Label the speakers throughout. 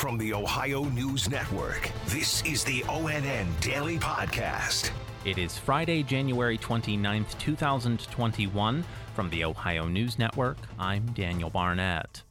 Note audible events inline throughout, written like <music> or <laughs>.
Speaker 1: From the Ohio News Network, this is the ONN Daily Podcast.
Speaker 2: It is Friday, January 29th, 2021. From the Ohio News Network, I'm Daniel Barnett.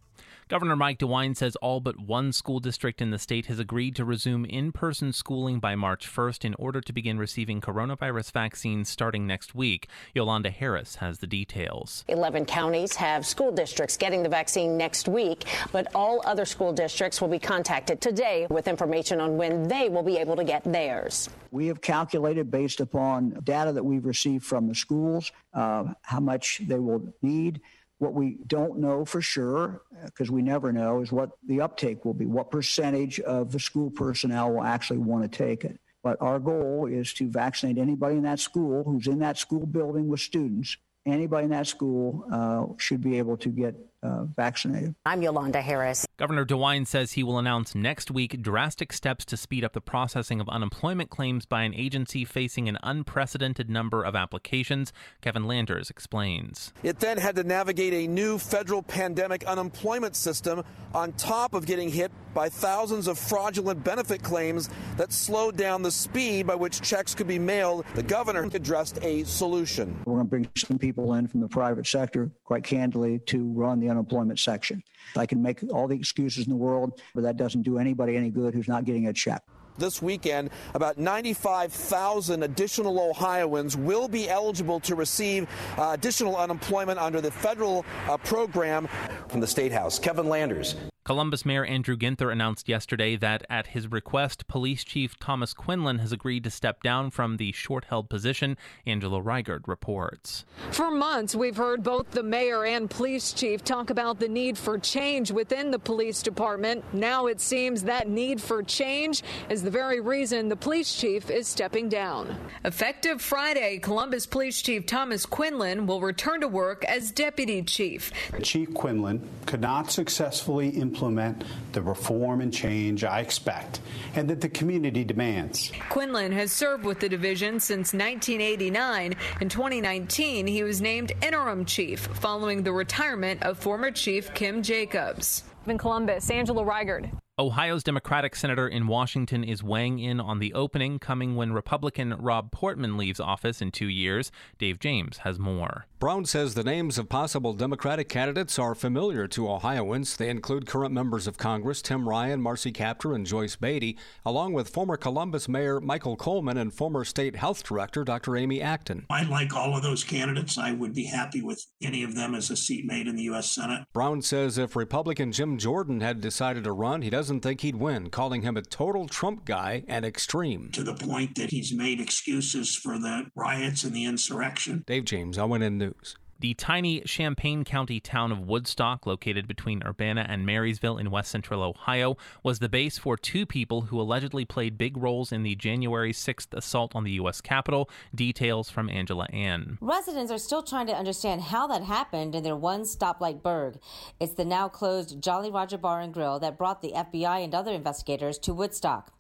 Speaker 2: Governor Mike DeWine says all but one school district in the state has agreed to resume in person schooling by March 1st in order to begin receiving coronavirus vaccines starting next week. Yolanda Harris has the details.
Speaker 3: 11 counties have school districts getting the vaccine next week, but all other school districts will be contacted today with information on when they will be able to get theirs.
Speaker 4: We have calculated based upon data that we've received from the schools uh, how much they will need. What we don't know for sure, uh, because we never know, is what the uptake will be. What percentage of the school personnel will actually want to take it? But our goal is to vaccinate anybody in that school who's in that school building with students. Anybody in that school uh, should be able to get uh, vaccinated.
Speaker 3: I'm Yolanda Harris.
Speaker 2: Governor DeWine says he will announce next week drastic steps to speed up the processing of unemployment claims by an agency facing an unprecedented number of applications. Kevin Landers explains.
Speaker 5: It then had to navigate a new federal pandemic unemployment system on top of getting hit by thousands of fraudulent benefit claims that slowed down the speed by which checks could be mailed. The governor addressed a solution.
Speaker 4: We're going to bring some people in from the private sector, quite candidly, to run the unemployment section. I can make all the excuses in the world, but that doesn't do anybody any good who's not getting a check.
Speaker 5: This weekend, about 95,000 additional Ohioans will be eligible to receive uh, additional unemployment under the federal uh, program from the State House. Kevin Landers.
Speaker 2: Columbus Mayor Andrew Ginther announced yesterday that, at his request, Police Chief Thomas Quinlan has agreed to step down from the short held position. Angela Reigert reports.
Speaker 6: For months, we've heard both the mayor and police chief talk about the need for change within the police department. Now it seems that need for change is the very reason the police chief is stepping down. Effective Friday, Columbus Police Chief Thomas Quinlan will return to work as deputy chief.
Speaker 7: Chief Quinlan could not successfully implement implement the reform and change I expect and that the community demands.
Speaker 6: Quinlan has served with the division since 1989. In 2019, he was named interim chief following the retirement of former chief Kim Jacobs.
Speaker 8: In Columbus, Angela Reigert.
Speaker 2: Ohio's Democratic senator in Washington is weighing in on the opening coming when Republican Rob Portman leaves office in two years. Dave James has more.
Speaker 9: Brown says the names of possible Democratic candidates are familiar to Ohioans. They include current members of Congress Tim Ryan, Marcy Kaptur, and Joyce Beatty, along with former Columbus Mayor Michael Coleman and former State Health Director Dr. Amy Acton.
Speaker 10: I like all of those candidates. I would be happy with any of them as a seat mate in the U.S. Senate.
Speaker 9: Brown says if Republican Jim Jordan had decided to run, he doesn't think he'd win, calling him a total Trump guy and extreme.
Speaker 10: To the point that he's made excuses for the riots and the insurrection.
Speaker 9: Dave James, ONN News.
Speaker 2: The tiny Champaign County town of Woodstock, located between Urbana and Marysville in west central Ohio, was the base for two people who allegedly played big roles in the January 6th assault on the U.S. Capitol. Details from Angela Ann.
Speaker 11: Residents are still trying to understand how that happened in their one stoplight burg. It's the now closed Jolly Roger Bar and Grill that brought the FBI and other investigators to Woodstock.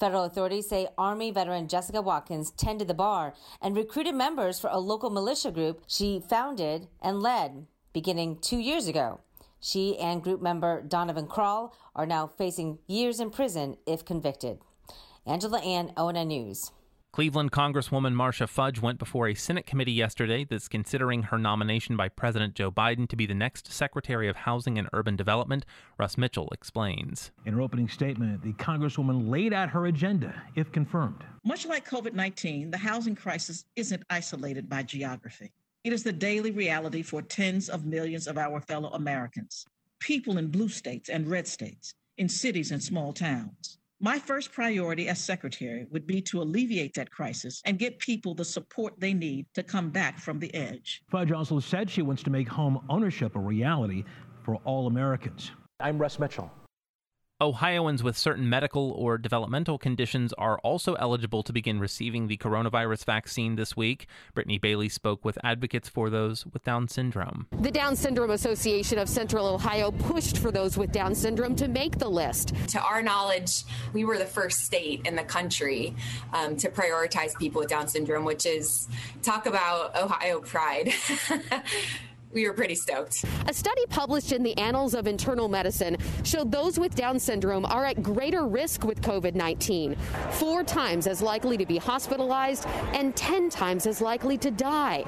Speaker 11: Federal authorities say Army veteran Jessica Watkins tended the bar and recruited members for a local militia group she founded and led beginning two years ago. She and group member Donovan Crowl are now facing years in prison if convicted. Angela Ann, ONN News.
Speaker 2: Cleveland Congresswoman Marcia Fudge went before a Senate committee yesterday that's considering her nomination by President Joe Biden to be the next Secretary of Housing and Urban Development. Russ Mitchell explains.
Speaker 12: In her opening statement, the Congresswoman laid out her agenda, if confirmed.
Speaker 13: Much like COVID 19, the housing crisis isn't isolated by geography. It is the daily reality for tens of millions of our fellow Americans, people in blue states and red states, in cities and small towns. My first priority as secretary would be to alleviate that crisis and get people the support they need to come back from the edge.
Speaker 12: Fudge also said she wants to make home ownership a reality for all Americans.
Speaker 14: I'm Russ Mitchell.
Speaker 2: Ohioans with certain medical or developmental conditions are also eligible to begin receiving the coronavirus vaccine this week. Brittany Bailey spoke with advocates for those with Down syndrome.
Speaker 15: The Down Syndrome Association of Central Ohio pushed for those with Down syndrome to make the list.
Speaker 16: To our knowledge, we were the first state in the country um, to prioritize people with Down syndrome, which is talk about Ohio pride. <laughs> we were pretty stoked.
Speaker 15: A study published in the Annals of Internal Medicine showed those with Down syndrome are at greater risk with COVID 19, four times as likely to be hospitalized and 10 times as likely to die.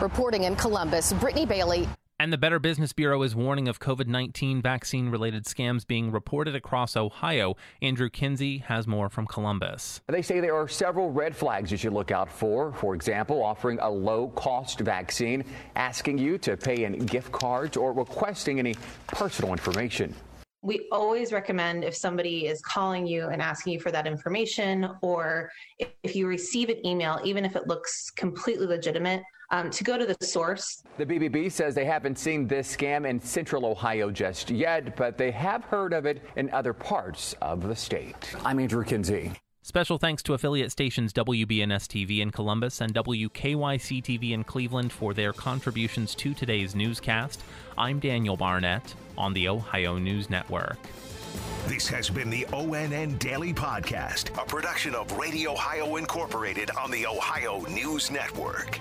Speaker 14: Reporting in Columbus, Brittany Bailey.
Speaker 2: And the Better Business Bureau is warning of COVID 19 vaccine related scams being reported across Ohio. Andrew Kinsey has more from Columbus.
Speaker 17: They say there are several red flags you should look out for. For example, offering a low cost vaccine, asking you to pay in gift cards, or requesting any personal information.
Speaker 18: We always recommend if somebody is calling you and asking you for that information, or if you receive an email, even if it looks completely legitimate, um, to go to the source.
Speaker 17: The BBB says they haven't seen this scam in central Ohio just yet, but they have heard of it in other parts of the state. I'm Andrew Kinsey.
Speaker 2: Special thanks to affiliate stations WBNS TV in Columbus and WKYC TV in Cleveland for their contributions to today's newscast. I'm Daniel Barnett on the Ohio News Network.
Speaker 1: This has been the ONN Daily Podcast, a production of Radio Ohio Incorporated on the Ohio News Network.